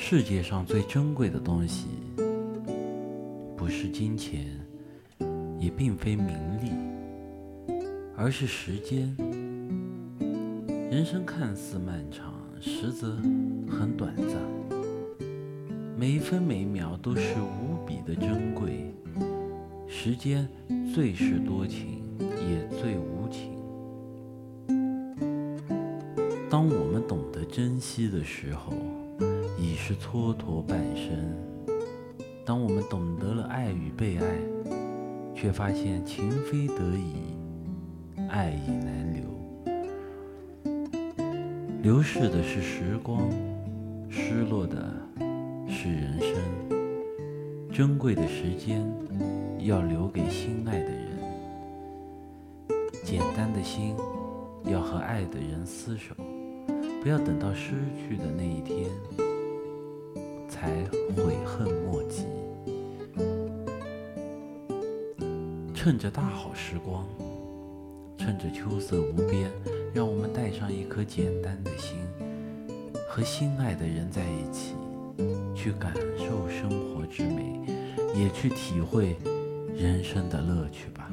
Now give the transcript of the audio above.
世界上最珍贵的东西，不是金钱，也并非名利，而是时间。人生看似漫长，实则很短暂。每一分每一秒都是无比的珍贵。时间最是多情，也最无情。当我们懂得珍惜的时候，已是蹉跎半生；当我们懂得了爱与被爱，却发现情非得已，爱已难留。流逝的是时光，失落的是人生。珍贵的时间要留给心爱的人，简单的心要和爱的人厮守。不要等到失去的那，才悔恨莫及。趁着大好时光，趁着秋色无边，让我们带上一颗简单的心，和心爱的人在一起，去感受生活之美，也去体会人生的乐趣吧。